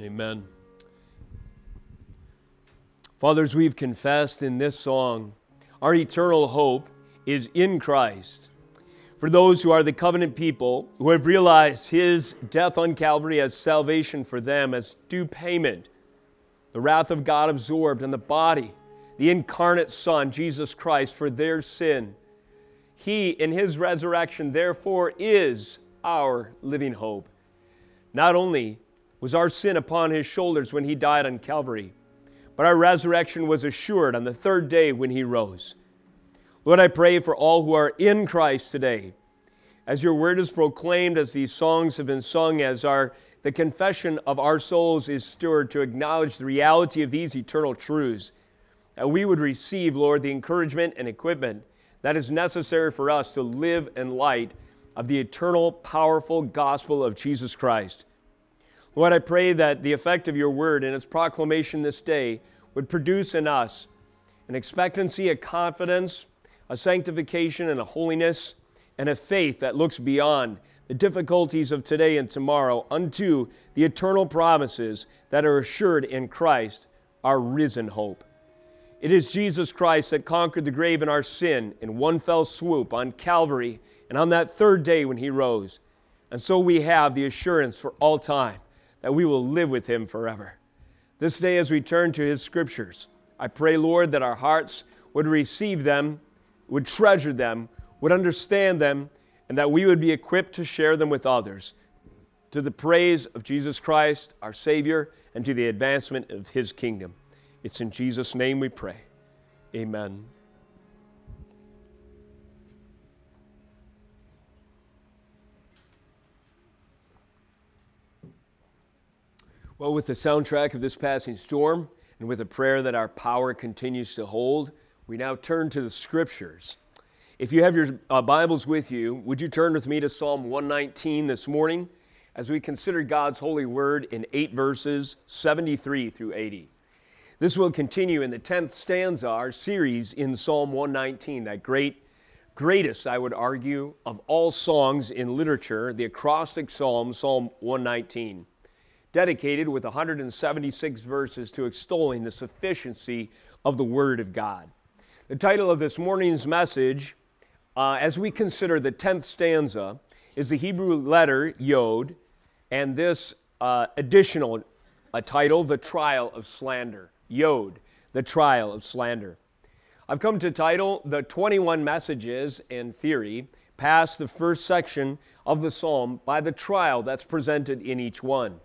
Amen. Fathers, we've confessed in this song, our eternal hope is in Christ. For those who are the covenant people, who have realized his death on Calvary as salvation for them, as due payment, the wrath of God absorbed in the body, the incarnate Son, Jesus Christ, for their sin. He, in his resurrection, therefore, is our living hope. Not only was our sin upon his shoulders when he died on Calvary, but our resurrection was assured on the third day when he rose. Lord, I pray for all who are in Christ today. As your word is proclaimed, as these songs have been sung, as our the confession of our souls is stirred to acknowledge the reality of these eternal truths, that we would receive, Lord, the encouragement and equipment that is necessary for us to live in light of the eternal, powerful gospel of Jesus Christ. Lord, I pray that the effect of your word and its proclamation this day would produce in us an expectancy, a confidence, a sanctification, and a holiness, and a faith that looks beyond the difficulties of today and tomorrow unto the eternal promises that are assured in Christ, our risen hope. It is Jesus Christ that conquered the grave and our sin in one fell swoop on Calvary and on that third day when he rose. And so we have the assurance for all time that we will live with him forever. This day, as we turn to his scriptures, I pray, Lord, that our hearts would receive them, would treasure them, would understand them, and that we would be equipped to share them with others to the praise of Jesus Christ, our Savior, and to the advancement of his kingdom. It's in Jesus' name we pray. Amen. Well, with the soundtrack of this passing storm and with a prayer that our power continues to hold, we now turn to the scriptures. If you have your uh, Bibles with you, would you turn with me to Psalm 119 this morning as we consider God's holy word in eight verses, 73 through 80? This will continue in the 10th stanza, our series in Psalm 119, that great, greatest, I would argue, of all songs in literature, the acrostic psalm, Psalm 119 dedicated with 176 verses to extolling the sufficiency of the Word of God. The title of this morning's message, uh, as we consider the 10th stanza, is the Hebrew letter Yod, and this uh, additional uh, title, The Trial of Slander. Yod, The Trial of Slander. I've come to title the 21 messages in theory past the first section of the psalm by the trial that's presented in each one.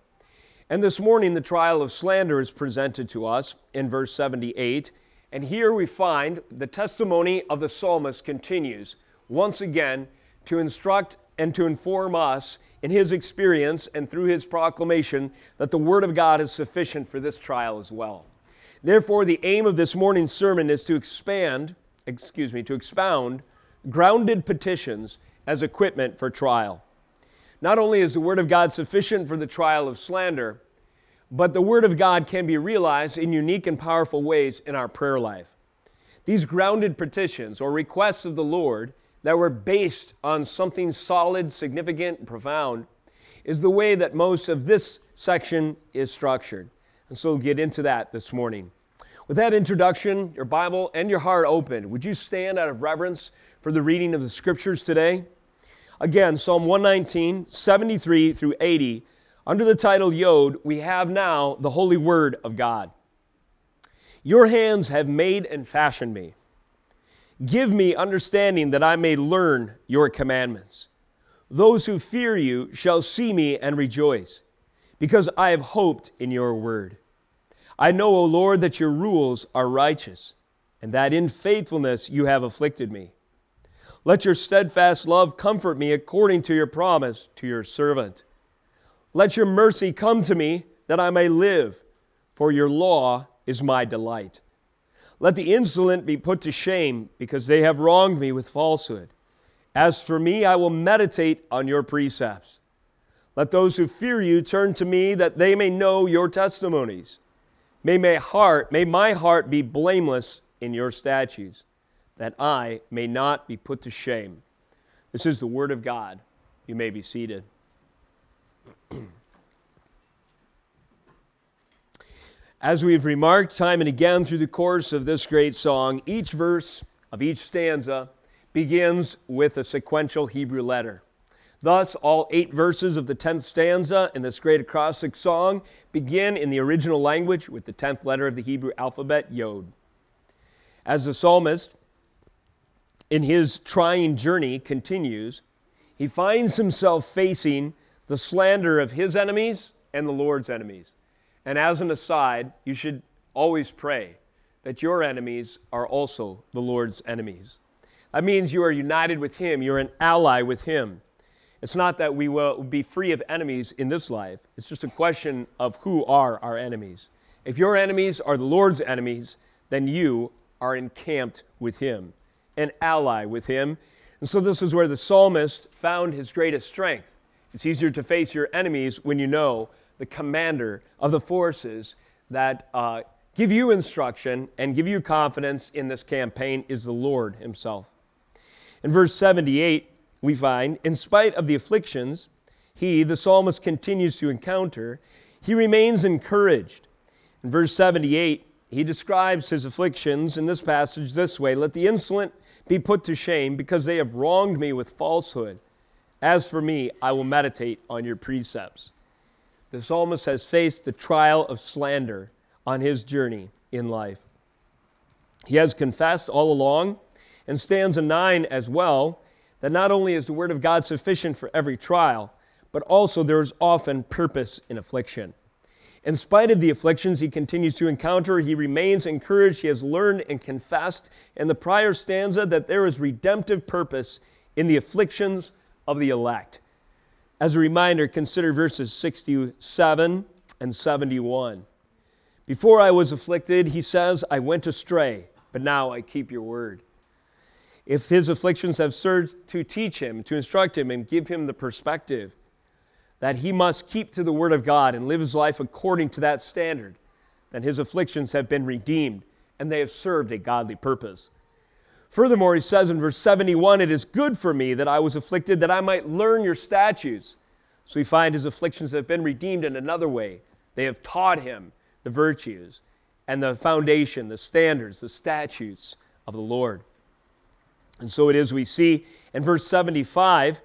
And this morning, the trial of slander is presented to us in verse 78. And here we find the testimony of the psalmist continues once again to instruct and to inform us in his experience and through his proclamation that the Word of God is sufficient for this trial as well. Therefore, the aim of this morning's sermon is to expand, excuse me, to expound grounded petitions as equipment for trial. Not only is the Word of God sufficient for the trial of slander, but the Word of God can be realized in unique and powerful ways in our prayer life. These grounded petitions or requests of the Lord that were based on something solid, significant, and profound is the way that most of this section is structured. And so we'll get into that this morning. With that introduction, your Bible and your heart open, would you stand out of reverence for the reading of the scriptures today? Again, Psalm 119, 73 through 80. Under the title Yod, we have now the holy word of God. Your hands have made and fashioned me. Give me understanding that I may learn your commandments. Those who fear you shall see me and rejoice, because I have hoped in your word. I know, O Lord, that your rules are righteous, and that in faithfulness you have afflicted me. Let your steadfast love comfort me according to your promise to your servant. Let your mercy come to me that I may live, for your law is my delight. Let the insolent be put to shame because they have wronged me with falsehood. As for me, I will meditate on your precepts. Let those who fear you turn to me that they may know your testimonies. May my heart, may my heart be blameless in your statutes that I may not be put to shame. This is the word of God. You may be seated. As we've remarked time and again through the course of this great song, each verse of each stanza begins with a sequential Hebrew letter. Thus, all eight verses of the 10th stanza in this great acrostic song begin in the original language with the 10th letter of the Hebrew alphabet, Yod. As the psalmist, in his trying journey, continues, he finds himself facing the slander of his enemies and the Lord's enemies. And as an aside, you should always pray that your enemies are also the Lord's enemies. That means you are united with Him, you're an ally with Him. It's not that we will be free of enemies in this life, it's just a question of who are our enemies. If your enemies are the Lord's enemies, then you are encamped with Him, an ally with Him. And so, this is where the psalmist found his greatest strength. It's easier to face your enemies when you know the commander of the forces that uh, give you instruction and give you confidence in this campaign is the Lord Himself. In verse 78, we find, in spite of the afflictions he, the psalmist, continues to encounter, he remains encouraged. In verse 78, he describes his afflictions in this passage this way Let the insolent be put to shame because they have wronged me with falsehood. As for me, I will meditate on your precepts. The psalmist has faced the trial of slander on his journey in life. He has confessed all along, and stanza 9 as well, that not only is the word of God sufficient for every trial, but also there is often purpose in affliction. In spite of the afflictions he continues to encounter, he remains encouraged. He has learned and confessed in the prior stanza that there is redemptive purpose in the afflictions of the elect. As a reminder, consider verses 67 and 71. Before I was afflicted, he says, I went astray, but now I keep your word. If his afflictions have served to teach him, to instruct him, and give him the perspective that he must keep to the word of God and live his life according to that standard, then his afflictions have been redeemed and they have served a godly purpose. Furthermore, he says in verse 71 It is good for me that I was afflicted, that I might learn your statutes. So we find his afflictions have been redeemed in another way. They have taught him the virtues and the foundation, the standards, the statutes of the Lord. And so it is we see in verse 75,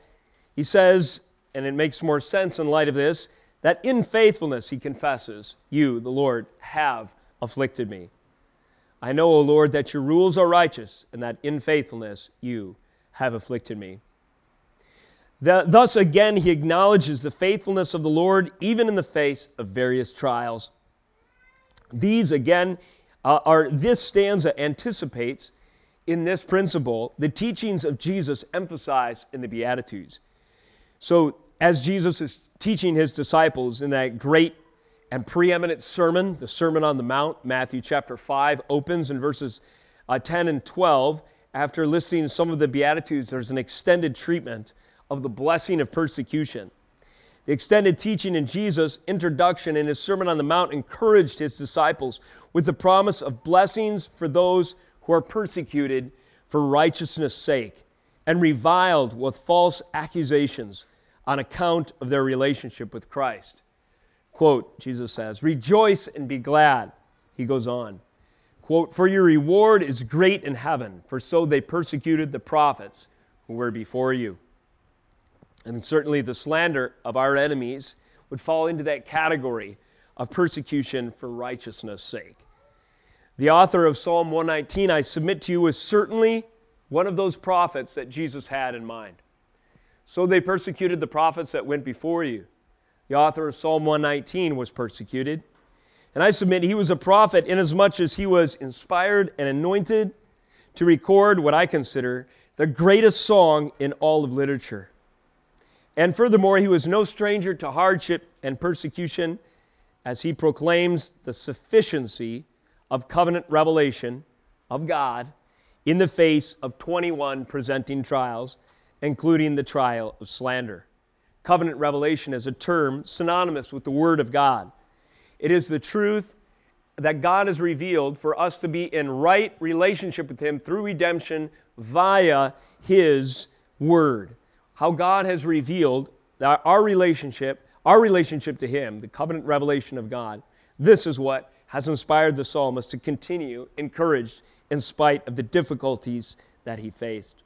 he says, and it makes more sense in light of this, that in faithfulness he confesses, You, the Lord, have afflicted me. I know, O Lord, that your rules are righteous, and that in faithfulness you have afflicted me. The, thus, again, he acknowledges the faithfulness of the Lord, even in the face of various trials. These, again, uh, are this stanza anticipates in this principle the teachings of Jesus emphasized in the Beatitudes. So, as Jesus is teaching his disciples in that great and preeminent sermon, the Sermon on the Mount, Matthew chapter 5, opens in verses uh, 10 and 12. After listing some of the Beatitudes, there's an extended treatment of the blessing of persecution. The extended teaching in Jesus' introduction in his Sermon on the Mount encouraged his disciples with the promise of blessings for those who are persecuted for righteousness' sake and reviled with false accusations on account of their relationship with Christ. Quote, Jesus says, Rejoice and be glad. He goes on, quote, For your reward is great in heaven, for so they persecuted the prophets who were before you. And certainly the slander of our enemies would fall into that category of persecution for righteousness' sake. The author of Psalm 119, I submit to you, is certainly one of those prophets that Jesus had in mind. So they persecuted the prophets that went before you. The author of Psalm 119 was persecuted. And I submit he was a prophet inasmuch as he was inspired and anointed to record what I consider the greatest song in all of literature. And furthermore, he was no stranger to hardship and persecution as he proclaims the sufficiency of covenant revelation of God in the face of 21 presenting trials, including the trial of slander. Covenant revelation is a term synonymous with the Word of God. It is the truth that God has revealed for us to be in right relationship with Him through redemption via His Word. How God has revealed our relationship, our relationship to Him, the covenant revelation of God, this is what has inspired the psalmist to continue encouraged in spite of the difficulties that he faced.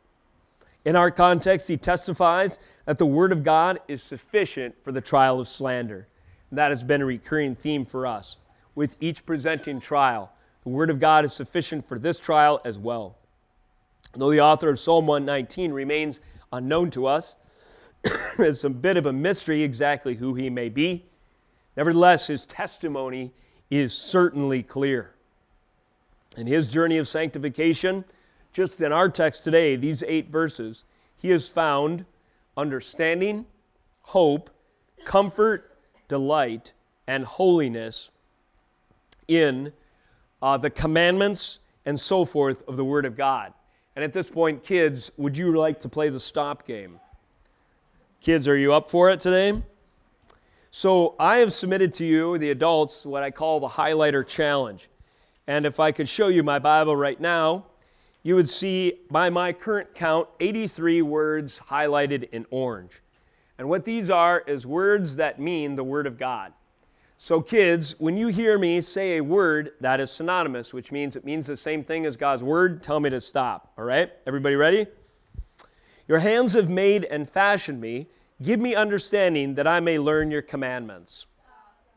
In our context, he testifies that the Word of God is sufficient for the trial of slander. And that has been a recurring theme for us. With each presenting trial, the Word of God is sufficient for this trial as well. Though the author of Psalm 119 remains unknown to us, it's a bit of a mystery exactly who he may be. Nevertheless, his testimony is certainly clear. In his journey of sanctification, just in our text today, these eight verses, he has found understanding, hope, comfort, delight, and holiness in uh, the commandments and so forth of the Word of God. And at this point, kids, would you like to play the stop game? Kids, are you up for it today? So, I have submitted to you, the adults, what I call the highlighter challenge. And if I could show you my Bible right now, you would see, by my current count, 83 words highlighted in orange. And what these are is words that mean the Word of God. So, kids, when you hear me say a word that is synonymous, which means it means the same thing as God's Word, tell me to stop. All right? Everybody ready? Your hands have made and fashioned me. Give me understanding that I may learn your commandments.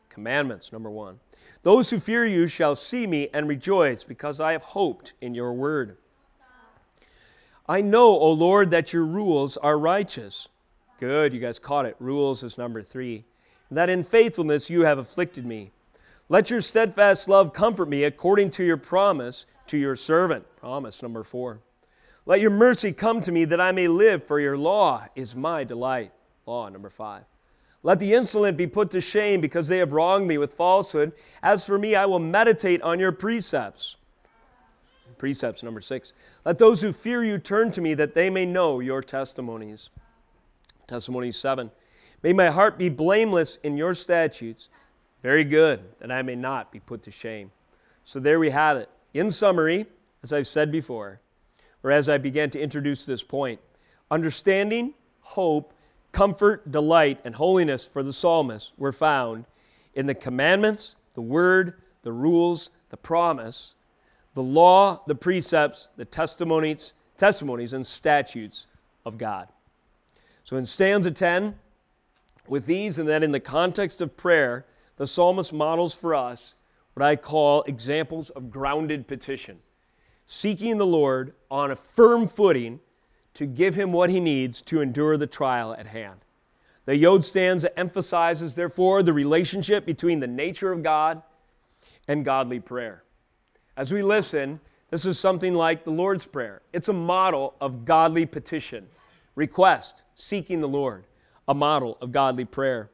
Commandments, number one. Those who fear you shall see me and rejoice because I have hoped in your word. I know, O Lord, that your rules are righteous. Good, you guys caught it. Rules is number three. That in faithfulness you have afflicted me. Let your steadfast love comfort me according to your promise to your servant. Promise number four. Let your mercy come to me that I may live, for your law is my delight. Law number five. Let the insolent be put to shame because they have wronged me with falsehood. As for me, I will meditate on your precepts. Precepts number six. Let those who fear you turn to me that they may know your testimonies. Testimony seven. May my heart be blameless in your statutes. Very good, that I may not be put to shame. So there we have it. In summary, as I've said before, or as I began to introduce this point, understanding, hope, comfort, delight, and holiness for the psalmist were found in the commandments, the word, the rules, the promise, the law, the precepts, the testimonies, testimonies and statutes of God. So in stanza 10, with these and then in the context of prayer, the psalmist models for us what I call examples of grounded petition, seeking the Lord on a firm footing to give him what he needs to endure the trial at hand. The Yod stanza emphasizes, therefore, the relationship between the nature of God and godly prayer. As we listen, this is something like the Lord's Prayer. It's a model of godly petition, request, seeking the Lord, a model of godly prayer.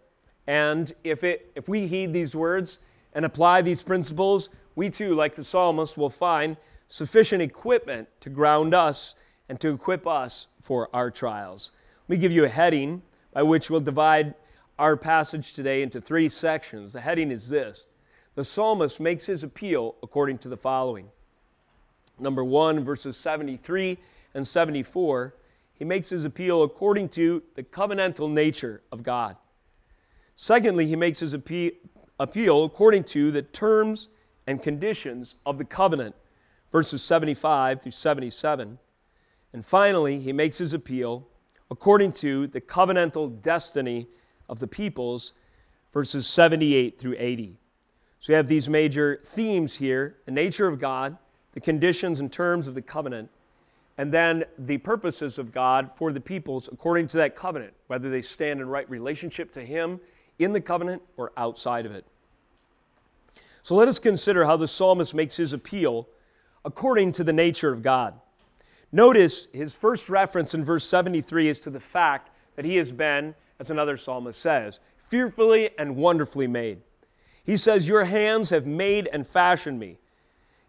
And if, it, if we heed these words and apply these principles, we too, like the psalmist, will find sufficient equipment to ground us and to equip us for our trials. Let me give you a heading by which we'll divide our passage today into three sections. The heading is this the psalmist makes his appeal according to the following. Number one, verses 73 and 74, he makes his appeal according to the covenantal nature of God. Secondly, he makes his appeal according to the terms and conditions of the covenant, verses 75 through 77. And finally, he makes his appeal according to the covenantal destiny of the peoples, verses 78 through 80. So we have these major themes here the nature of God, the conditions and terms of the covenant, and then the purposes of God for the peoples according to that covenant, whether they stand in right relationship to Him in the covenant or outside of it. So let us consider how the psalmist makes his appeal according to the nature of God. Notice his first reference in verse 73 is to the fact that he has been, as another psalmist says, fearfully and wonderfully made. He says, Your hands have made and fashioned me.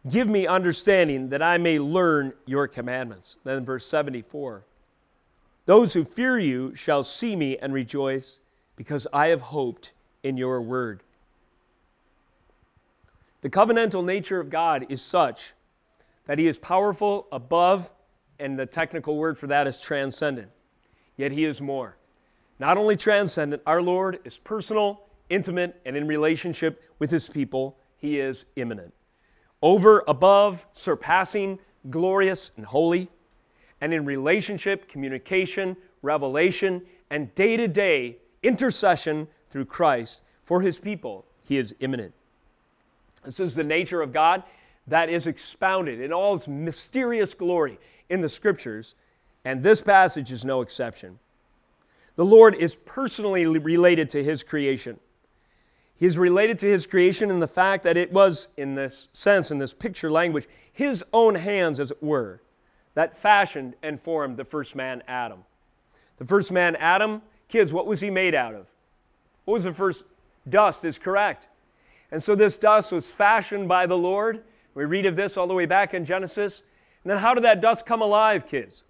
Give me understanding that I may learn your commandments. Then, verse 74 Those who fear you shall see me and rejoice, because I have hoped in your word. The covenantal nature of God is such that he is powerful above, and the technical word for that is transcendent. Yet he is more. Not only transcendent, our Lord is personal intimate and in relationship with his people. he is immanent. Over, above, surpassing, glorious, and holy. And in relationship, communication, revelation, and day to day intercession through Christ for his people, he is immanent. This is the nature of God that is expounded in all its mysterious glory in the scriptures, and this passage is no exception. The Lord is personally related to his creation. He is related to his creation in the fact that it was, in this sense, in this picture language, his own hands, as it were, that fashioned and formed the first man, Adam. The first man, Adam, kids, what was he made out of? What was the first? Dust is correct. And so this dust was fashioned by the Lord. We read of this all the way back in Genesis. And then how did that dust come alive, kids?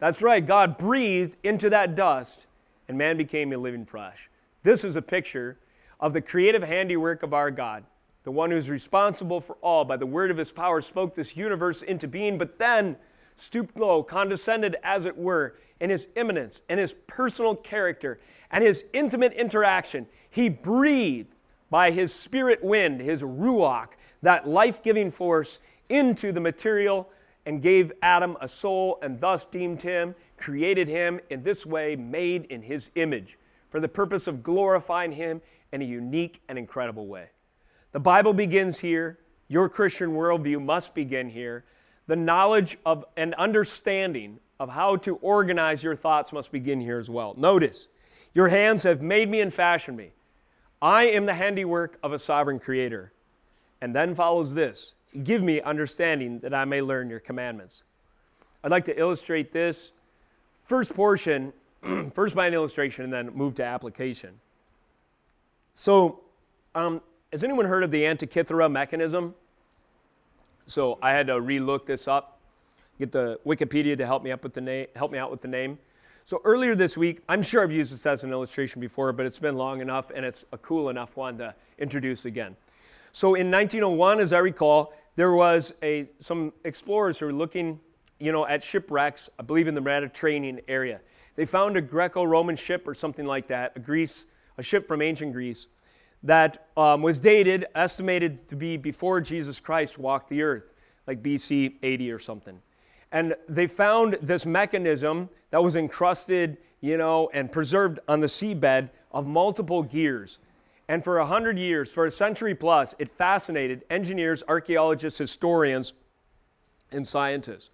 That's right, God breathed into that dust, and man became a living flesh. This is a picture of the creative handiwork of our God, the one who's responsible for all. By the word of his power, spoke this universe into being, but then stooped low, condescended, as it were, in his immanence and his personal character and his intimate interaction. He breathed by his spirit wind, his ruach, that life giving force, into the material and gave Adam a soul and thus deemed him, created him in this way, made in his image, for the purpose of glorifying him in a unique and incredible way. The Bible begins here. Your Christian worldview must begin here. The knowledge of and understanding of how to organize your thoughts must begin here as well. Notice, your hands have made me and fashioned me. I am the handiwork of a sovereign creator. And then follows this Give me understanding that I may learn your commandments. I'd like to illustrate this first portion, first by an illustration, and then move to application. So, um, has anyone heard of the Antikythera mechanism? So I had to relook this up, get the Wikipedia to help me up with the name, help me out with the name. So earlier this week, I'm sure I've used this as an illustration before, but it's been long enough and it's a cool enough one to introduce again. So in 1901, as I recall, there was a, some explorers who were looking you know, at shipwrecks, I believe in the Mediterranean area. They found a Greco-Roman ship or something like that, a Greece, a ship from ancient Greece, that um, was dated, estimated to be before Jesus Christ walked the earth, like BC 80 or something. And they found this mechanism that was encrusted, you know, and preserved on the seabed of multiple gears. And for a hundred years, for a century plus, it fascinated engineers, archaeologists, historians, and scientists.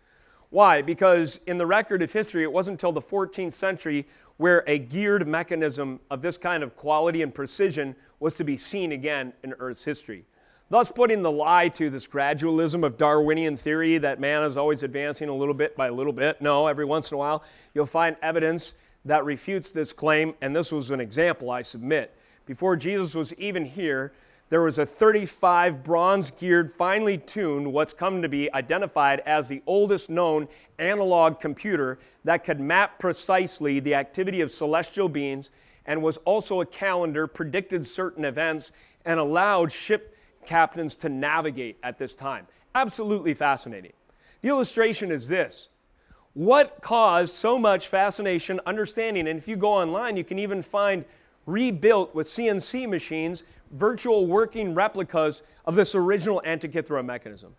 Why? Because in the record of history, it wasn't until the 14th century where a geared mechanism of this kind of quality and precision was to be seen again in Earth's history. Thus, putting the lie to this gradualism of Darwinian theory that man is always advancing a little bit by a little bit. No, every once in a while, you'll find evidence that refutes this claim, and this was an example I submit before Jesus was even here, there was a 35 bronze geared, finely tuned, what's come to be identified as the oldest known analog computer that could map precisely the activity of celestial beings and was also a calendar, predicted certain events, and allowed ship captains to navigate at this time. Absolutely fascinating. The illustration is this What caused so much fascination, understanding? And if you go online, you can even find rebuilt with CNC machines, virtual working replicas of this original Antikythera mechanism?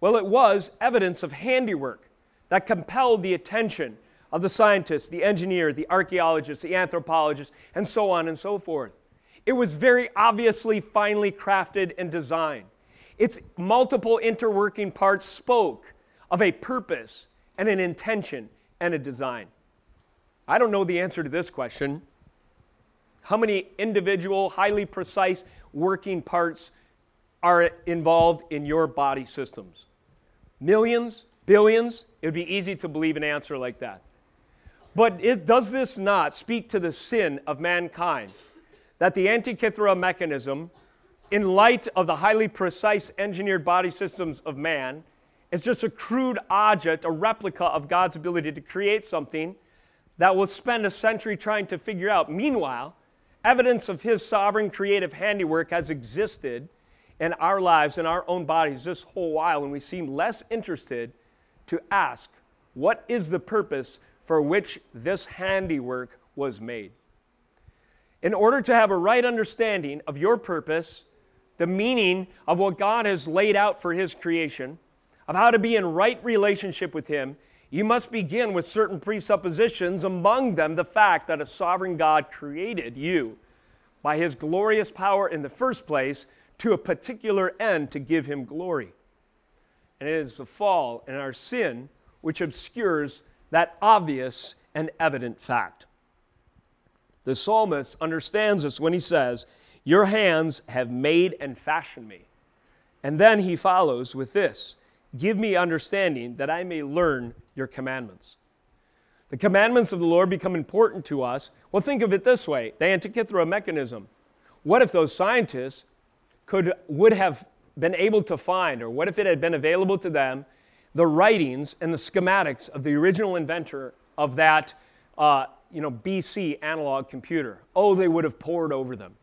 Well, it was evidence of handiwork that compelled the attention of the scientist, the engineer, the archaeologist, the anthropologist, and so on and so forth. It was very obviously finely crafted and designed. Its multiple interworking parts spoke of a purpose and an intention and a design. I don't know the answer to this question, how many individual, highly precise working parts are involved in your body systems? Millions? Billions? It would be easy to believe an answer like that. But it, does this not speak to the sin of mankind? That the Antikythera mechanism, in light of the highly precise engineered body systems of man, is just a crude object, a replica of God's ability to create something that will spend a century trying to figure out. Meanwhile, Evidence of his sovereign creative handiwork has existed in our lives, in our own bodies, this whole while, and we seem less interested to ask, what is the purpose for which this handiwork was made? In order to have a right understanding of your purpose, the meaning of what God has laid out for His creation, of how to be in right relationship with Him, you must begin with certain presuppositions, among them the fact that a sovereign God created you by His glorious power in the first place to a particular end to give Him glory. And it is the fall and our sin which obscures that obvious and evident fact. The psalmist understands this when he says, Your hands have made and fashioned me. And then he follows with this Give me understanding that I may learn your commandments. The commandments of the Lord become important to us. Well, think of it this way the Antikythera mechanism. What if those scientists could, would have been able to find, or what if it had been available to them, the writings and the schematics of the original inventor of that uh, you know, BC analog computer. Oh, they would have pored over them.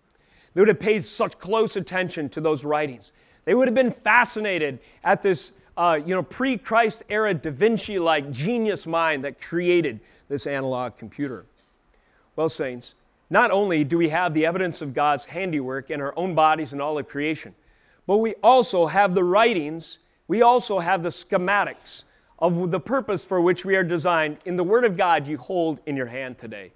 They would have paid such close attention to those writings. They would have been fascinated at this uh, you know, pre-Christ era Da Vinci-like genius mind that created this analog computer. Well, saints, not only do we have the evidence of God's handiwork in our own bodies and all of creation, but we also have the writings, we also have the schematics of the purpose for which we are designed in the Word of God you hold in your hand today.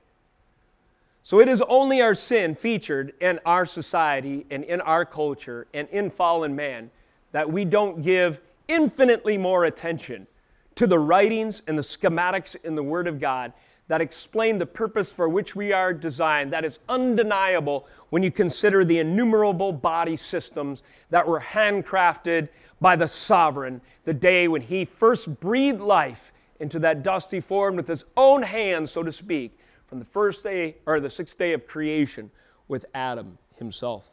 So it is only our sin featured in our society and in our culture and in fallen man that we don't give infinitely more attention to the writings and the schematics in the Word of God that explain the purpose for which we are designed. That is undeniable when you consider the innumerable body systems that were handcrafted by the sovereign the day when he first breathed life into that dusty form with his own hands, so to speak, from the first day or the sixth day of creation with Adam himself.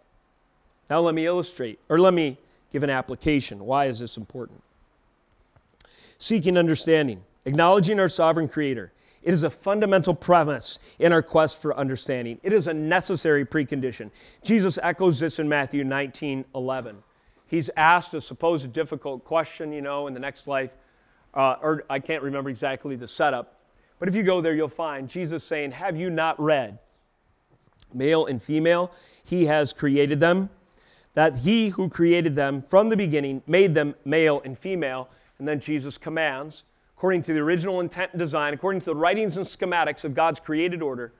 Now, let me illustrate, or let me give an application. Why is this important? Seeking understanding, acknowledging our sovereign creator it is a fundamental premise in our quest for understanding. It is a necessary precondition. Jesus echoes this in Matthew 19 11. He's asked a supposed difficult question, you know, in the next life, uh, or I can't remember exactly the setup, but if you go there, you'll find Jesus saying, Have you not read? Male and female, he has created them, that he who created them from the beginning made them male and female. And then Jesus commands, according to the original intent and design, according to the writings and schematics of God's created order,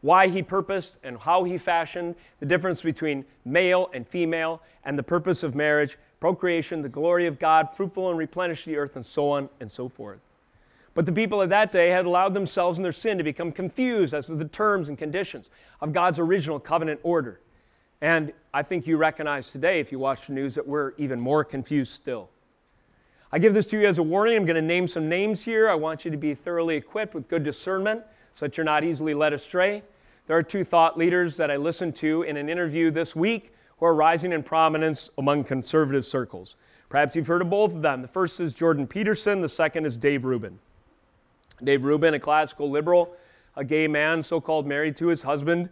why he purposed and how he fashioned the difference between male and female and the purpose of marriage, procreation, the glory of God, fruitful and replenish the earth, and so on and so forth. But the people of that day had allowed themselves in their sin to become confused as to the terms and conditions of God's original covenant order. And I think you recognize today, if you watch the news, that we're even more confused still. I give this to you as a warning. I'm going to name some names here. I want you to be thoroughly equipped with good discernment so that you're not easily led astray. There are two thought leaders that I listened to in an interview this week who are rising in prominence among conservative circles. Perhaps you've heard of both of them. The first is Jordan Peterson, the second is Dave Rubin. Dave Rubin, a classical liberal, a gay man, so called married to his husband,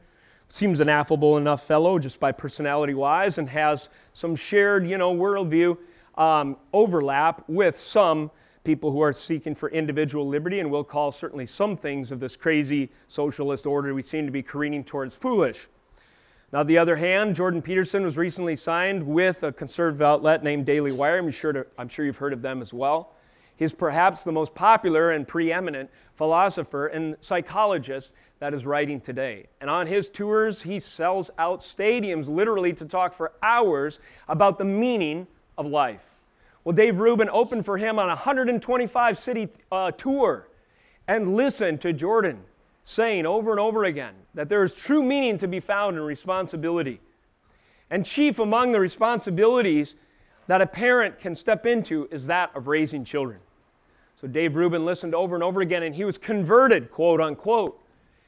seems an affable enough fellow just by personality wise and has some shared, you know, worldview um, overlap with some people who are seeking for individual liberty, and we'll call certainly some things of this crazy socialist order we seem to be careening towards foolish. Now, on the other hand, Jordan Peterson was recently signed with a conservative outlet named Daily Wire. I'm sure, to, I'm sure you've heard of them as well. He's perhaps the most popular and preeminent philosopher and psychologist that is writing today. And on his tours, he sells out stadiums literally to talk for hours about the meaning of life. Well, Dave Rubin opened for him on a 125 city uh, tour and listened to Jordan saying over and over again that there is true meaning to be found in responsibility. And chief among the responsibilities that a parent can step into is that of raising children. So Dave Rubin listened over and over again and he was converted, quote unquote.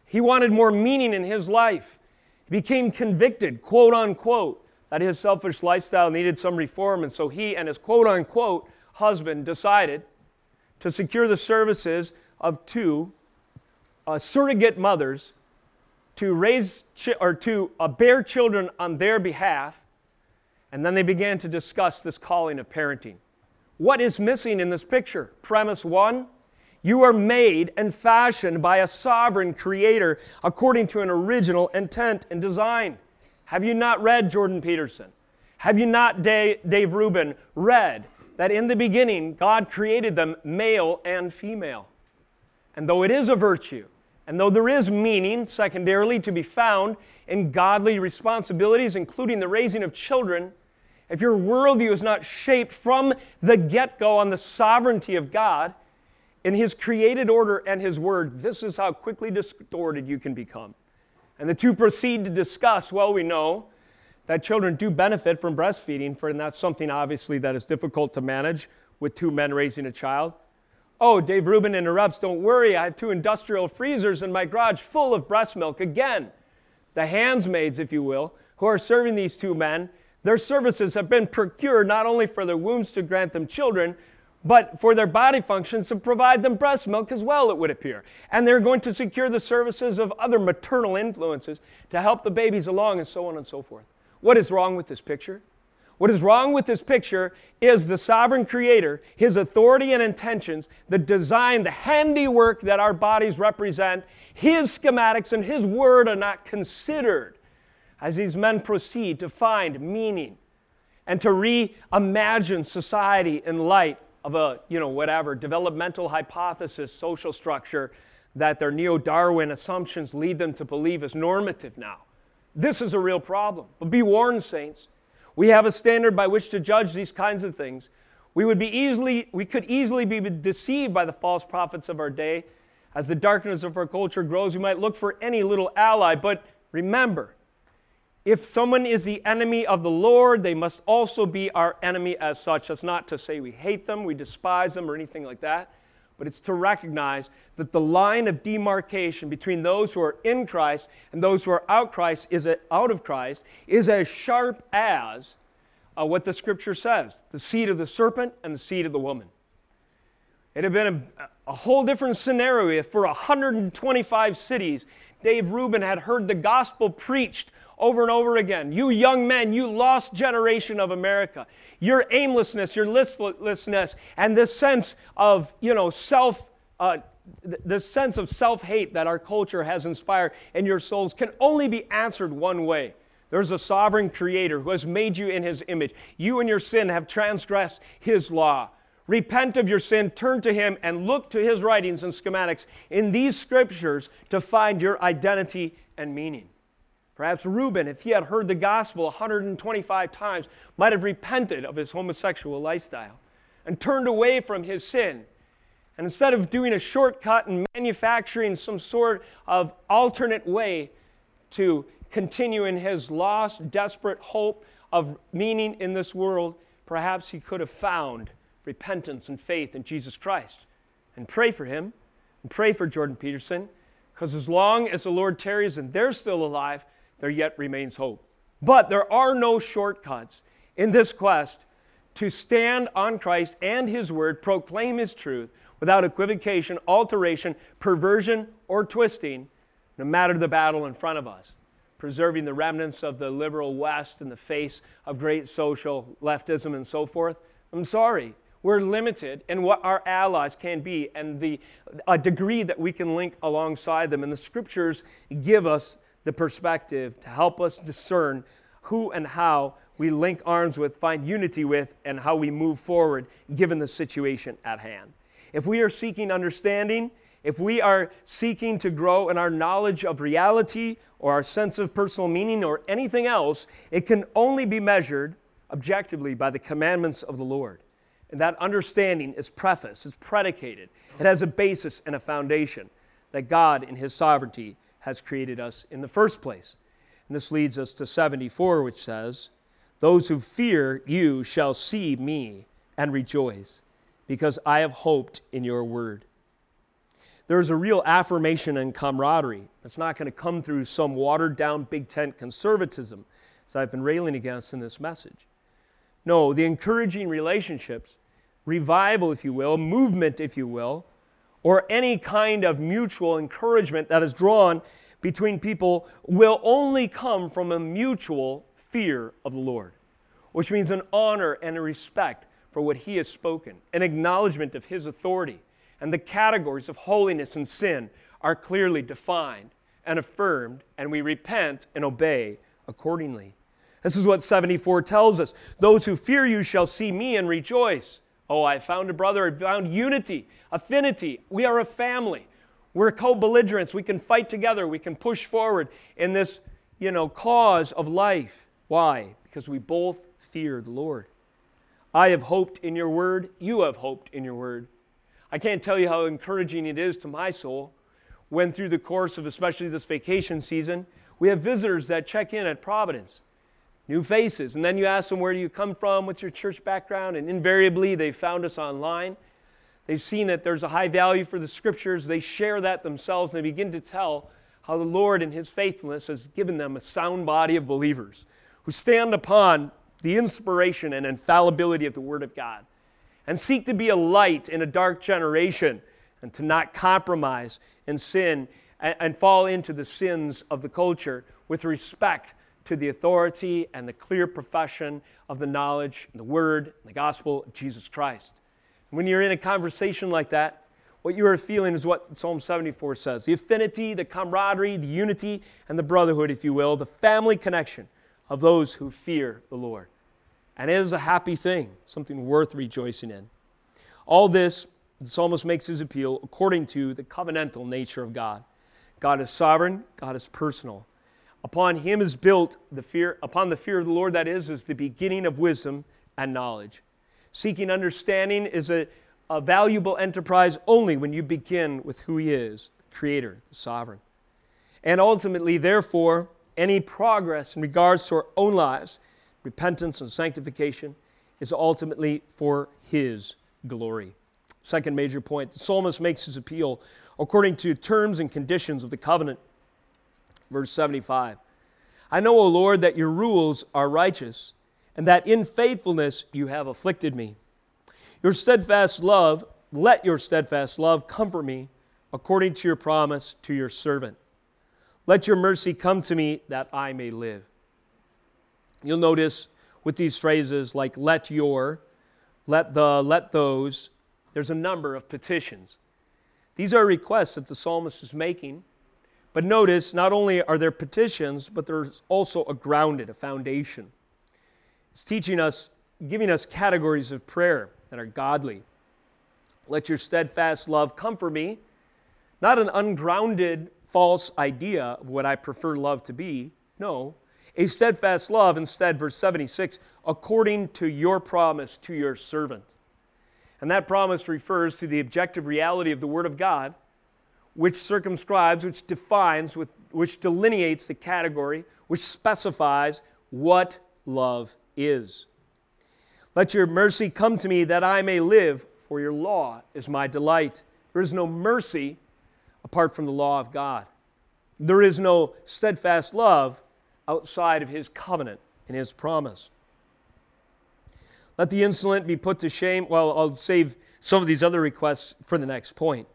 He wanted more meaning in his life. He became convicted, quote unquote that his selfish lifestyle needed some reform, and so he and his quote unquote husband decided to secure the services of two uh, surrogate mothers to raise chi- or to uh, bear children on their behalf, and then they began to discuss this calling of parenting. What is missing in this picture? Premise one you are made and fashioned by a sovereign creator according to an original intent and design. Have you not read Jordan Peterson? Have you not, Dave Rubin, read that in the beginning God created them male and female? And though it is a virtue, and though there is meaning, secondarily, to be found in godly responsibilities, including the raising of children, if your worldview is not shaped from the get go on the sovereignty of God, in His created order and His word, this is how quickly distorted you can become. And the two proceed to discuss well, we know that children do benefit from breastfeeding, for, and that's something obviously that is difficult to manage with two men raising a child. Oh, Dave Rubin interrupts, don't worry, I have two industrial freezers in my garage full of breast milk. Again, the handsmaids, if you will, who are serving these two men, their services have been procured not only for their wombs to grant them children, but for their body functions to provide them breast milk as well, it would appear. And they're going to secure the services of other maternal influences to help the babies along, and so on and so forth. What is wrong with this picture? What is wrong with this picture is the sovereign creator, his authority and intentions, the design, the handiwork that our bodies represent, his schematics and his word are not considered as these men proceed to find meaning and to reimagine society in light of a, you know, whatever, developmental hypothesis, social structure that their neo Darwin assumptions lead them to believe is normative now. This is a real problem. But be warned, saints. We have a standard by which to judge these kinds of things. We would be easily, we could easily be deceived by the false prophets of our day. As the darkness of our culture grows, we might look for any little ally. But remember, if someone is the enemy of the Lord, they must also be our enemy as such. That's not to say we hate them, we despise them, or anything like that but it's to recognize that the line of demarcation between those who are in Christ and those who are out Christ is a, out of Christ is as sharp as uh, what the Scripture says: the seed of the serpent and the seed of the woman. It had been a, a whole different scenario if for 125 cities Dave Rubin had heard the gospel preached over and over again. You young men, you lost generation of America. Your aimlessness, your listlessness, and this sense of, you know, self, uh, the sense of self hate that our culture has inspired in your souls can only be answered one way. There's a sovereign creator who has made you in his image. You and your sin have transgressed his law. Repent of your sin, turn to him, and look to his writings and schematics in these scriptures to find your identity and meaning. Perhaps Rubin, if he had heard the gospel 125 times, might have repented of his homosexual lifestyle and turned away from his sin. And instead of doing a shortcut and manufacturing some sort of alternate way to continue in his lost, desperate hope of meaning in this world, perhaps he could have found repentance and faith in Jesus Christ. And pray for him and pray for Jordan Peterson, because as long as the Lord tarries and they're still alive, there yet remains hope. But there are no shortcuts in this quest to stand on Christ and His Word, proclaim His truth without equivocation, alteration, perversion, or twisting, no matter the battle in front of us. Preserving the remnants of the liberal West in the face of great social leftism and so forth. I'm sorry, we're limited in what our allies can be and the a degree that we can link alongside them. And the scriptures give us the perspective to help us discern who and how we link arms with, find unity with, and how we move forward given the situation at hand. If we are seeking understanding, if we are seeking to grow in our knowledge of reality or our sense of personal meaning or anything else, it can only be measured objectively by the commandments of the Lord. And that understanding is prefaced, is predicated. It has a basis and a foundation that God, in His sovereignty, has created us in the first place. And this leads us to 74, which says, Those who fear you shall see me and rejoice, because I have hoped in your word. There's a real affirmation and camaraderie. It's not going to come through some watered down big tent conservatism, as I've been railing against in this message. No, the encouraging relationships, revival, if you will, movement, if you will, or any kind of mutual encouragement that is drawn between people will only come from a mutual fear of the Lord, which means an honor and a respect for what He has spoken, an acknowledgement of His authority, and the categories of holiness and sin are clearly defined and affirmed, and we repent and obey accordingly. This is what 74 tells us. Those who fear you shall see me and rejoice. Oh, I found a brother, I found unity, affinity. We are a family. We're co belligerents. We can fight together. We can push forward in this, you know, cause of life. Why? Because we both fear the Lord. I have hoped in your word. You have hoped in your word. I can't tell you how encouraging it is to my soul when, through the course of especially this vacation season, we have visitors that check in at Providence, new faces. And then you ask them, Where do you come from? What's your church background? And invariably, they found us online. They've seen that there's a high value for the scriptures. They share that themselves and they begin to tell how the Lord, in His faithfulness, has given them a sound body of believers who stand upon the inspiration and infallibility of the Word of God and seek to be a light in a dark generation and to not compromise and sin and, and fall into the sins of the culture with respect to the authority and the clear profession of the knowledge, the Word, and the gospel of Jesus Christ. When you're in a conversation like that, what you are feeling is what Psalm 74 says the affinity, the camaraderie, the unity, and the brotherhood, if you will, the family connection of those who fear the Lord. And it is a happy thing, something worth rejoicing in. All this, the psalmist makes his appeal according to the covenantal nature of God. God is sovereign, God is personal. Upon him is built the fear, upon the fear of the Lord, that is, is the beginning of wisdom and knowledge. Seeking understanding is a, a valuable enterprise only when you begin with who He is the Creator, the Sovereign. And ultimately, therefore, any progress in regards to our own lives, repentance and sanctification, is ultimately for His glory. Second major point the psalmist makes his appeal according to terms and conditions of the covenant. Verse 75 I know, O Lord, that your rules are righteous and that in faithfulness you have afflicted me. Your steadfast love, let your steadfast love comfort me according to your promise to your servant. Let your mercy come to me that I may live. You'll notice with these phrases like let your, let the, let those, there's a number of petitions. These are requests that the psalmist is making. But notice, not only are there petitions, but there's also a grounded, a foundation. It's teaching us, giving us categories of prayer that are godly. Let your steadfast love comfort me, not an ungrounded false idea of what I prefer love to be. No, a steadfast love, instead, verse 76, according to your promise to your servant. And that promise refers to the objective reality of the Word of God, which circumscribes, which defines, which delineates the category, which specifies what love is. Let your mercy come to me that I may live, for your law is my delight. There is no mercy apart from the law of God. There is no steadfast love outside of his covenant and his promise. Let the insolent be put to shame. Well, I'll save some of these other requests for the next point.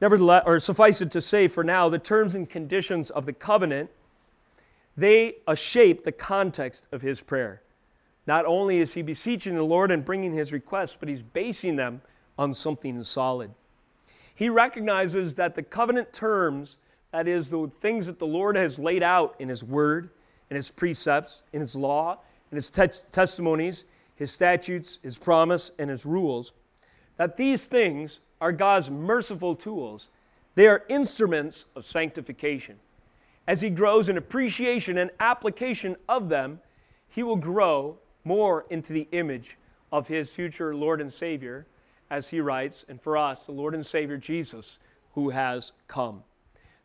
Nevertheless, or suffice it to say for now, the terms and conditions of the covenant they shape the context of his prayer. Not only is he beseeching the Lord and bringing his requests, but he's basing them on something solid. He recognizes that the covenant terms, that is, the things that the Lord has laid out in his word, in his precepts, in his law, in his te- testimonies, his statutes, his promise, and his rules, that these things are God's merciful tools. They are instruments of sanctification as he grows in appreciation and application of them, he will grow more into the image of his future Lord and Savior, as he writes, and for us, the Lord and Savior Jesus, who has come.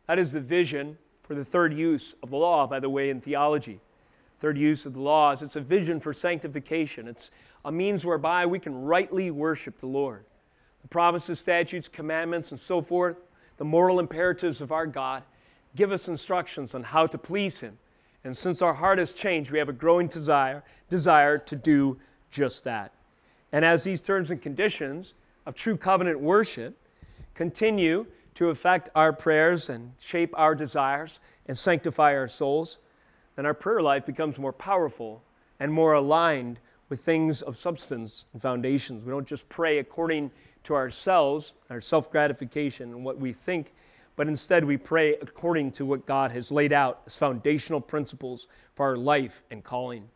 That is the vision for the third use of the law, by the way, in theology. Third use of the law is it's a vision for sanctification. It's a means whereby we can rightly worship the Lord. The promises, statutes, commandments, and so forth, the moral imperatives of our God give us instructions on how to please Him. And since our heart has changed, we have a growing desire, desire to do just that. And as these terms and conditions of true covenant worship continue to affect our prayers and shape our desires and sanctify our souls, then our prayer life becomes more powerful and more aligned with things of substance and foundations. We don't just pray according to ourselves, our self gratification, and what we think but instead we pray according to what God has laid out as foundational principles for our life and calling.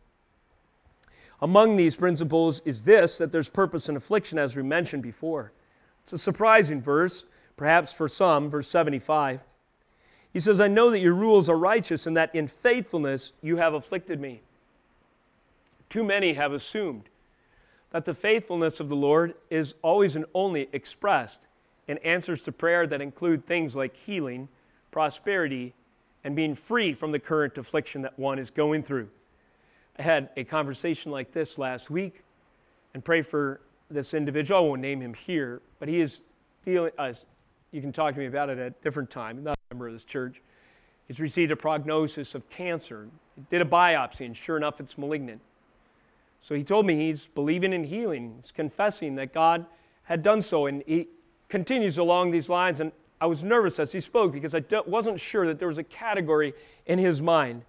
Among these principles is this that there's purpose in affliction, as we mentioned before. It's a surprising verse, perhaps for some, verse 75. He says, I know that your rules are righteous and that in faithfulness you have afflicted me. Too many have assumed that the faithfulness of the Lord is always and only expressed in answers to prayer that include things like healing, prosperity, and being free from the current affliction that one is going through. I had a conversation like this last week and pray for this individual. I won't name him here, but he is dealing, uh, you can talk to me about it at a different time, not a member of this church. He's received a prognosis of cancer, did a biopsy, and sure enough, it's malignant. So he told me he's believing in healing, he's confessing that God had done so, and he continues along these lines. And I was nervous as he spoke because I wasn't sure that there was a category in his mind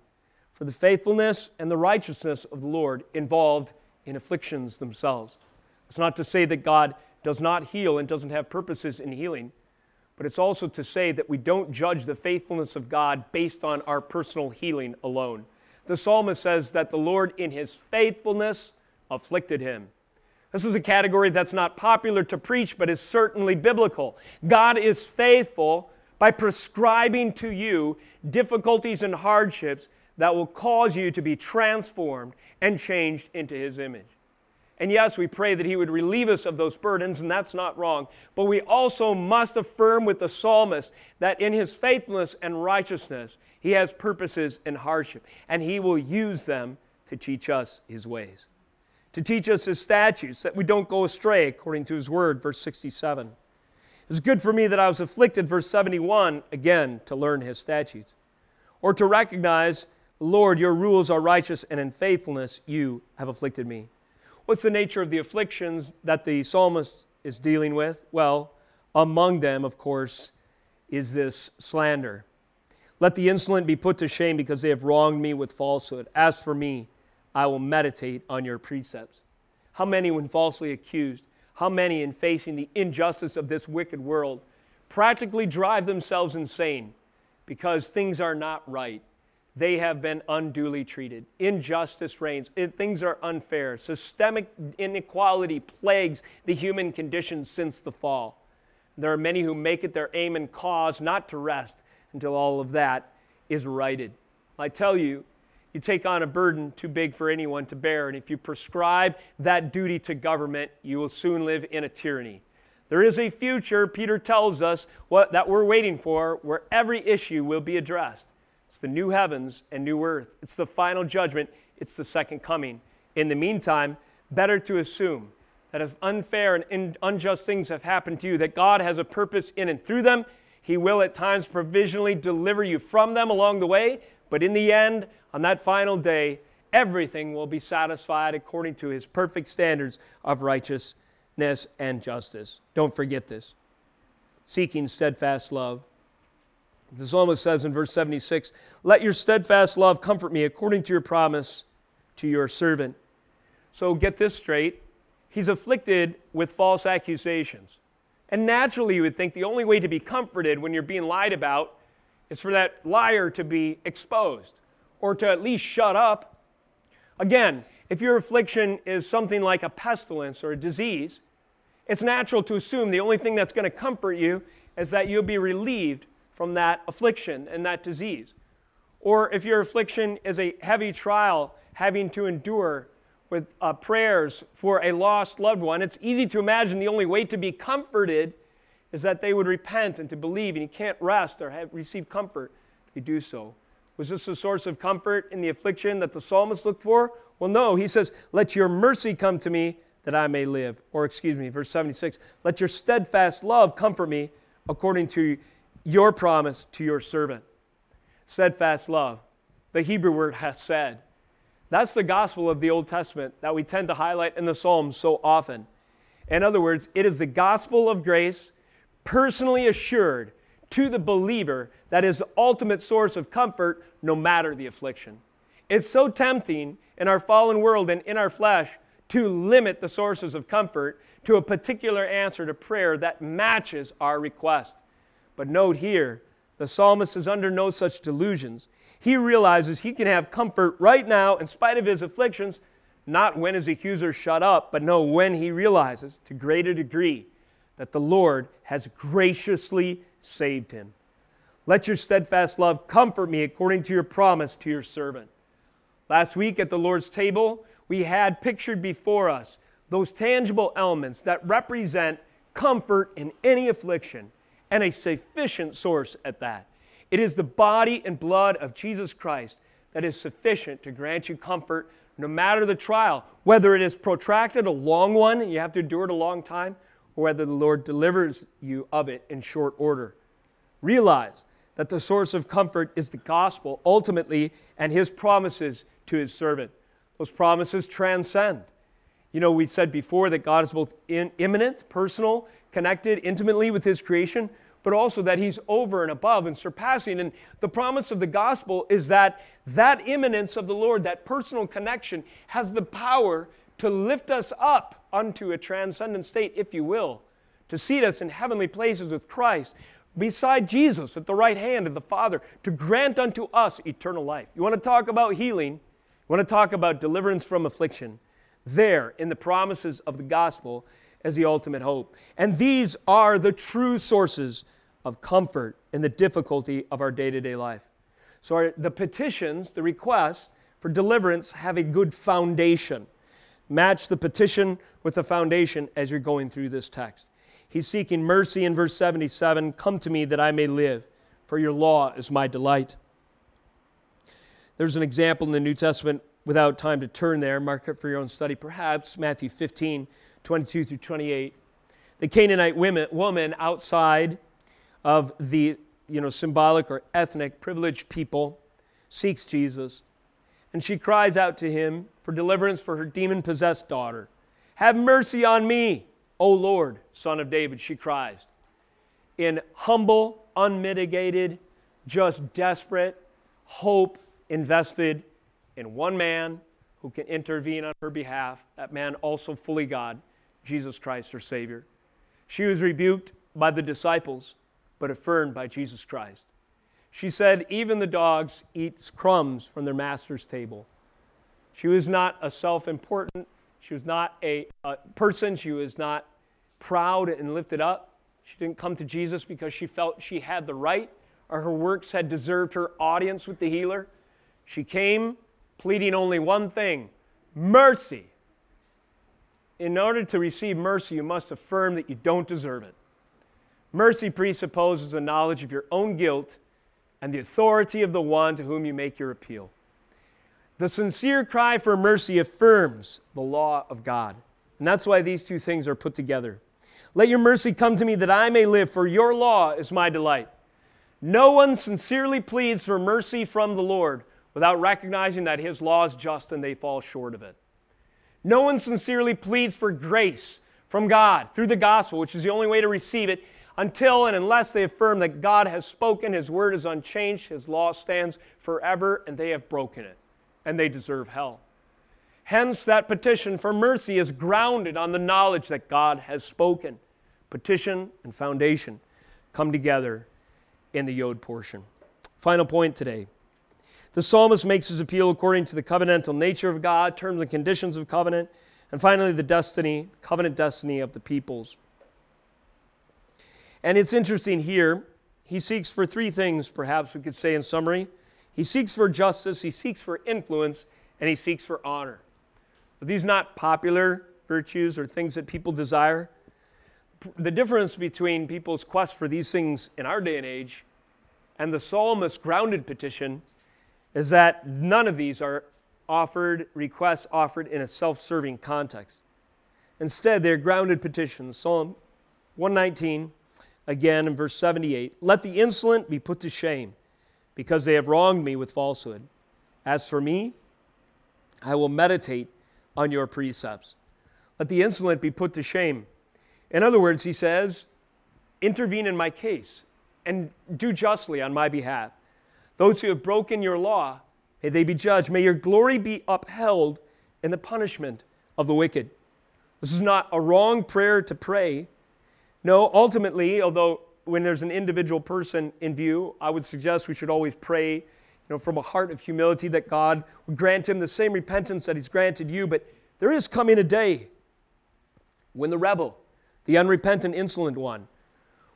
for the faithfulness and the righteousness of the Lord involved in afflictions themselves. It's not to say that God does not heal and doesn't have purposes in healing, but it's also to say that we don't judge the faithfulness of God based on our personal healing alone. The psalmist says that the Lord, in his faithfulness, afflicted him. This is a category that's not popular to preach, but is certainly biblical. God is faithful by prescribing to you difficulties and hardships that will cause you to be transformed and changed into His image. And yes, we pray that He would relieve us of those burdens, and that's not wrong. But we also must affirm with the psalmist that in His faithfulness and righteousness, He has purposes in hardship, and He will use them to teach us His ways to teach us his statutes, that we don't go astray according to his word, verse 67. It was good for me that I was afflicted, verse 71, again, to learn his statutes. Or to recognize, Lord, your rules are righteous, and in faithfulness you have afflicted me. What's the nature of the afflictions that the psalmist is dealing with? Well, among them, of course, is this slander. Let the insolent be put to shame because they have wronged me with falsehood. As for me, I will meditate on your precepts. How many, when falsely accused, how many, in facing the injustice of this wicked world, practically drive themselves insane because things are not right? They have been unduly treated. Injustice reigns. Things are unfair. Systemic inequality plagues the human condition since the fall. There are many who make it their aim and cause not to rest until all of that is righted. I tell you, you take on a burden too big for anyone to bear. And if you prescribe that duty to government, you will soon live in a tyranny. There is a future, Peter tells us, what, that we're waiting for, where every issue will be addressed. It's the new heavens and new earth. It's the final judgment. It's the second coming. In the meantime, better to assume that if unfair and unjust things have happened to you, that God has a purpose in and through them. He will at times provisionally deliver you from them along the way, but in the end, on that final day, everything will be satisfied according to his perfect standards of righteousness and justice. Don't forget this. Seeking steadfast love. The psalmist says in verse 76 Let your steadfast love comfort me according to your promise to your servant. So get this straight. He's afflicted with false accusations. And naturally, you would think the only way to be comforted when you're being lied about is for that liar to be exposed or to at least shut up. Again, if your affliction is something like a pestilence or a disease, it's natural to assume the only thing that's going to comfort you is that you'll be relieved from that affliction and that disease. Or if your affliction is a heavy trial having to endure with uh, prayers for a lost loved one, it's easy to imagine the only way to be comforted is that they would repent and to believe, and you can't rest or have, receive comfort you do so. Was this a source of comfort in the affliction that the psalmist looked for? Well, no. He says, Let your mercy come to me that I may live. Or, excuse me, verse 76, Let your steadfast love comfort me according to your promise to your servant. Steadfast love. The Hebrew word hesed. That's the gospel of the Old Testament that we tend to highlight in the Psalms so often. In other words, it is the gospel of grace personally assured to the believer that is the ultimate source of comfort no matter the affliction. It's so tempting in our fallen world and in our flesh to limit the sources of comfort to a particular answer to prayer that matches our request. But note here, the psalmist is under no such delusions. He realizes he can have comfort right now in spite of his afflictions, not when his accusers shut up, but no, when he realizes to greater degree that the Lord has graciously saved him. Let your steadfast love comfort me according to your promise to your servant. Last week at the Lord's table, we had pictured before us those tangible elements that represent comfort in any affliction and a sufficient source at that. It is the body and blood of Jesus Christ that is sufficient to grant you comfort no matter the trial, whether it is protracted, a long one, and you have to endure it a long time, or whether the Lord delivers you of it in short order. Realize that the source of comfort is the gospel ultimately and his promises to his servant. Those promises transcend. You know, we said before that God is both in, immanent, personal, connected intimately with his creation, but also that he's over and above and surpassing. And the promise of the gospel is that that immanence of the Lord, that personal connection, has the power to lift us up unto a transcendent state, if you will, to seat us in heavenly places with Christ, beside Jesus at the right hand of the Father, to grant unto us eternal life. You want to talk about healing? You want to talk about deliverance from affliction? There, in the promises of the gospel, as the ultimate hope. And these are the true sources of comfort in the difficulty of our day to day life. So, our, the petitions, the requests for deliverance have a good foundation. Match the petition with the foundation as you're going through this text. He's seeking mercy in verse 77 Come to me that I may live, for your law is my delight. There's an example in the New Testament without time to turn there. Mark it for your own study. Perhaps Matthew 15, 22 through 28. The Canaanite women, woman outside of the you know, symbolic or ethnic privileged people seeks Jesus. And she cries out to him for deliverance for her demon possessed daughter. Have mercy on me, O Lord, son of David, she cries. In humble, unmitigated, just desperate hope invested in one man who can intervene on her behalf, that man also fully God, Jesus Christ, her Savior. She was rebuked by the disciples, but affirmed by Jesus Christ. She said, Even the dogs eat crumbs from their master's table. She was not a self important, she was not a, a, person, she was not proud and lifted up. She didn't come to Jesus because she felt she had the right or her works had deserved her audience with the healer. She came pleading only one thing mercy. In order to receive mercy, you must affirm that you don't deserve it. Mercy presupposes a knowledge of your own guilt and the authority of the one to whom you make your appeal. The sincere cry for mercy affirms the law of God. And that's why these two things are put together. Let your mercy come to me that I may live, for your law is my delight. No one sincerely pleads for mercy from the Lord without recognizing that his law is just and they fall short of it. No one sincerely pleads for grace from God through the gospel, which is the only way to receive it, until and unless they affirm that God has spoken, his word is unchanged, his law stands forever, and they have broken it, and they deserve hell. Hence, that petition for mercy is grounded on the knowledge that God has spoken. Petition and foundation come together in the Yodh portion. Final point today the psalmist makes his appeal according to the covenantal nature of God, terms and conditions of covenant, and finally the destiny, covenant destiny of the peoples. And it's interesting here, he seeks for three things, perhaps we could say in summary. He seeks for justice, he seeks for influence, and he seeks for honor. Are these not popular virtues or things that people desire? The difference between people's quest for these things in our day and age and the psalmist's grounded petition is that none of these are offered, requests offered in a self serving context. Instead, they're grounded petitions. Psalm 119, again in verse 78 Let the insolent be put to shame, because they have wronged me with falsehood. As for me, I will meditate on your precepts. Let the insolent be put to shame. In other words, he says, intervene in my case and do justly on my behalf. Those who have broken your law, may they be judged. May your glory be upheld in the punishment of the wicked. This is not a wrong prayer to pray. No, ultimately, although when there's an individual person in view, I would suggest we should always pray, you know, from a heart of humility that God would grant him the same repentance that he's granted you. But there is coming a day when the rebel, the unrepentant, insolent one,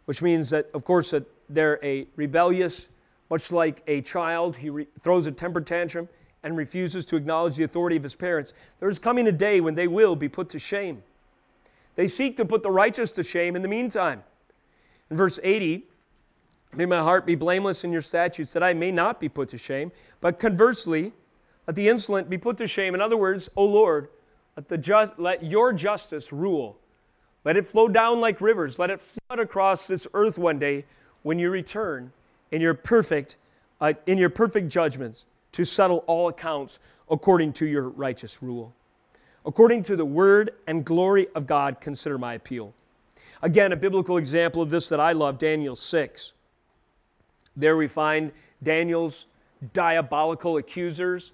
which means that, of course, that they're a rebellious, much like a child, he re- throws a temper tantrum and refuses to acknowledge the authority of his parents. There is coming a day when they will be put to shame. They seek to put the righteous to shame in the meantime. In verse 80, may my heart be blameless in your statutes, that I may not be put to shame. But conversely, let the insolent be put to shame. In other words, O Lord, let, the just, let your justice rule. Let it flow down like rivers. Let it flood across this earth one day when you return in your perfect, uh, in your perfect judgments to settle all accounts according to your righteous rule. According to the word and glory of God, consider my appeal. Again, a biblical example of this that I love, Daniel 6. There we find Daniel's diabolical accusers.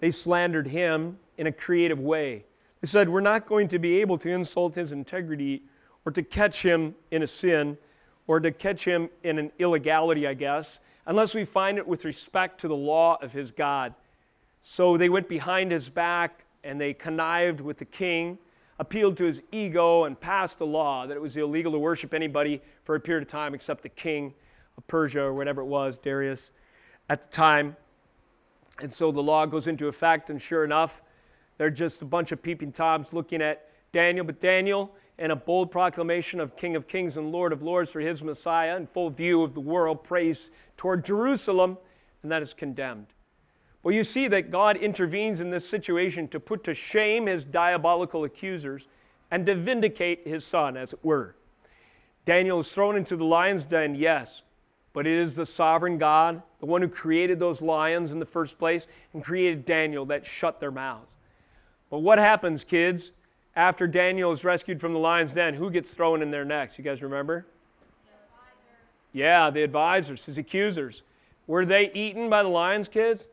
They slandered him in a creative way. They said, We're not going to be able to insult his integrity or to catch him in a sin or to catch him in an illegality, I guess, unless we find it with respect to the law of his God. So they went behind his back and they connived with the king, appealed to his ego, and passed a law that it was illegal to worship anybody for a period of time except the king of Persia or whatever it was, Darius, at the time. And so the law goes into effect, and sure enough, they're just a bunch of peeping toms looking at Daniel. But Daniel, in a bold proclamation of King of Kings and Lord of Lords for his Messiah, in full view of the world, prays toward Jerusalem, and that is condemned. Well, you see that God intervenes in this situation to put to shame his diabolical accusers and to vindicate his son, as it were. Daniel is thrown into the lion's den, yes, but it is the sovereign God, the one who created those lions in the first place and created Daniel that shut their mouths. But what happens, kids, after Daniel is rescued from the lion's den? Who gets thrown in there next? You guys remember? The yeah, the advisors, his accusers. Were they eaten by the lions, kids?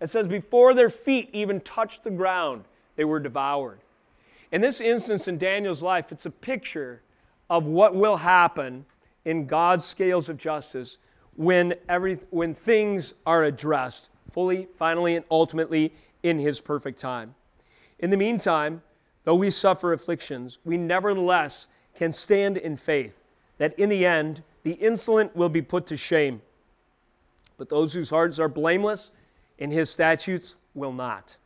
It says, before their feet even touched the ground, they were devoured. In this instance in Daniel's life, it's a picture of what will happen in God's scales of justice when, every, when things are addressed fully, finally, and ultimately in His perfect time. In the meantime, though we suffer afflictions, we nevertheless can stand in faith that in the end, the insolent will be put to shame. But those whose hearts are blameless in his statutes will not.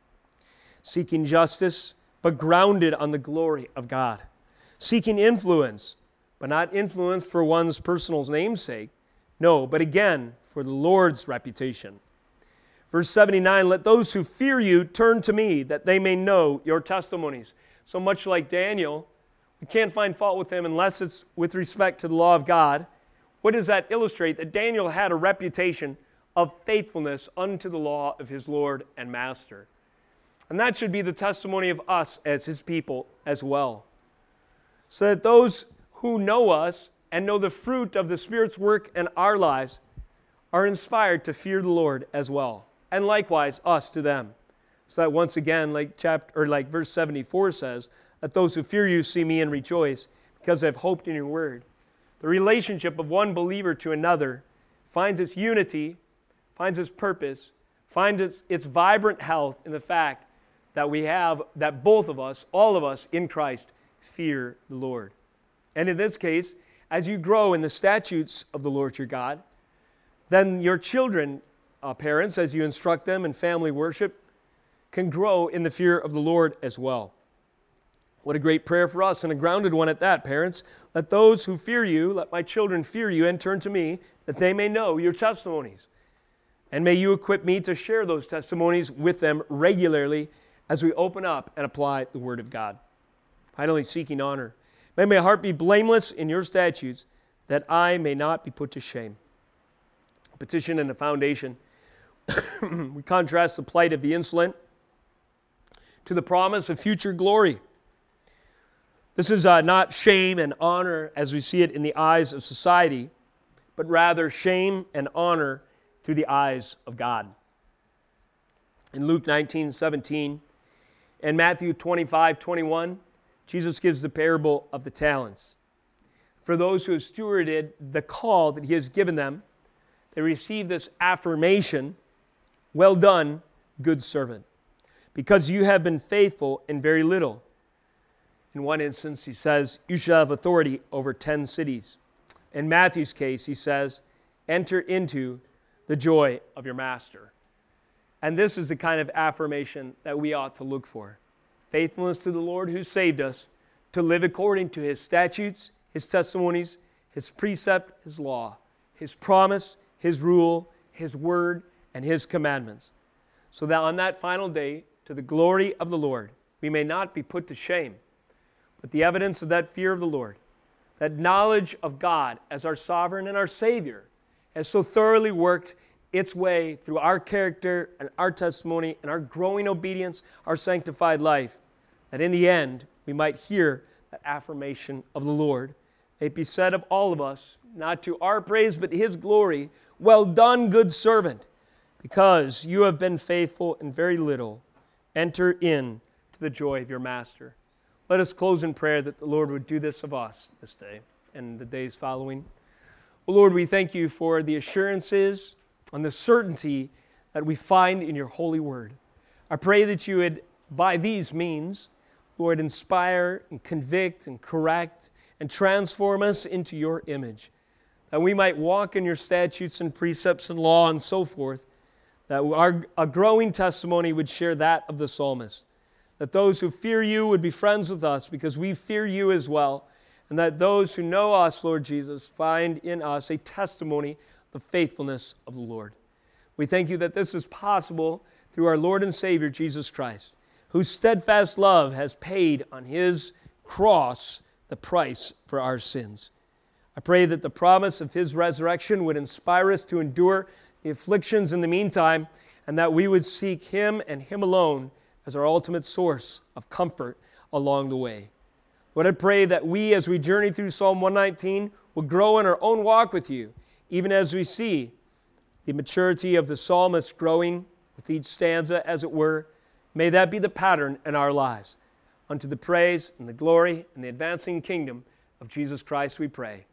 Seeking justice, but grounded on the glory of God. Seeking influence, but not influence for one's personal namesake. No, but again, for the Lord's reputation. Verse 79 Let those who fear you turn to me, that they may know your testimonies. So much like Daniel, we can't find fault with him unless it's with respect to the law of God. What does that illustrate? That Daniel had a reputation of faithfulness unto the law of his Lord and Master. And that should be the testimony of us as his people as well. So that those who know us and know the fruit of the Spirit's work in our lives are inspired to fear the Lord as well and likewise us to them. So that once again, like chapter or like verse 74 says, that those who fear you see me and rejoice, because they've hoped in your word. The relationship of one believer to another finds its unity, finds its purpose, finds its, its vibrant health in the fact that we have, that both of us, all of us in Christ, fear the Lord. And in this case, as you grow in the statutes of the Lord your God, then your children uh, parents, as you instruct them in family worship, can grow in the fear of the Lord as well. What a great prayer for us, and a grounded one at that, parents. Let those who fear you, let my children fear you and turn to me, that they may know your testimonies. And may you equip me to share those testimonies with them regularly as we open up and apply the Word of God. Finally, seeking honor. May my heart be blameless in your statutes, that I may not be put to shame. petition and a foundation. we contrast the plight of the insolent to the promise of future glory. This is uh, not shame and honor as we see it in the eyes of society, but rather shame and honor through the eyes of God. In Luke 19 17 and Matthew 25 21, Jesus gives the parable of the talents. for those who have stewarded the call that He has given them. They receive this affirmation Well done, good servant, because you have been faithful in very little. In one instance, he says, You shall have authority over 10 cities. In Matthew's case, he says, Enter into the joy of your master. And this is the kind of affirmation that we ought to look for faithfulness to the Lord who saved us, to live according to his statutes, his testimonies, his precept, his law, his promise, his rule, his word, and his commandments. So that on that final day, to the glory of the Lord, we may not be put to shame, but the evidence of that fear of the Lord, that knowledge of God as our sovereign and our Savior, has so thoroughly worked its way through our character and our testimony and our growing obedience, our sanctified life, that in the end we might hear that affirmation of the Lord. It be said of all of us, not to our praise, but His glory, Well done, good servant, because you have been faithful in very little. Enter in to the joy of your master. Let us close in prayer that the Lord would do this of us this day and the days following. Well, Lord, we thank you for the assurances and the certainty that we find in your holy word. I pray that you would, by these means, Lord, inspire and convict and correct and transform us into your image, that we might walk in your statutes and precepts and law and so forth, that our, a growing testimony would share that of the psalmist, that those who fear you would be friends with us because we fear you as well, and that those who know us, Lord Jesus, find in us a testimony the faithfulness of the Lord. We thank you that this is possible through our Lord and Savior, Jesus Christ, whose steadfast love has paid on his cross the price for our sins. I pray that the promise of his resurrection would inspire us to endure the afflictions in the meantime, and that we would seek him and him alone as our ultimate source of comfort along the way. Lord, I pray that we, as we journey through Psalm 119, will grow in our own walk with you even as we see the maturity of the psalmist growing with each stanza, as it were, may that be the pattern in our lives. Unto the praise and the glory and the advancing kingdom of Jesus Christ, we pray.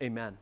Amen.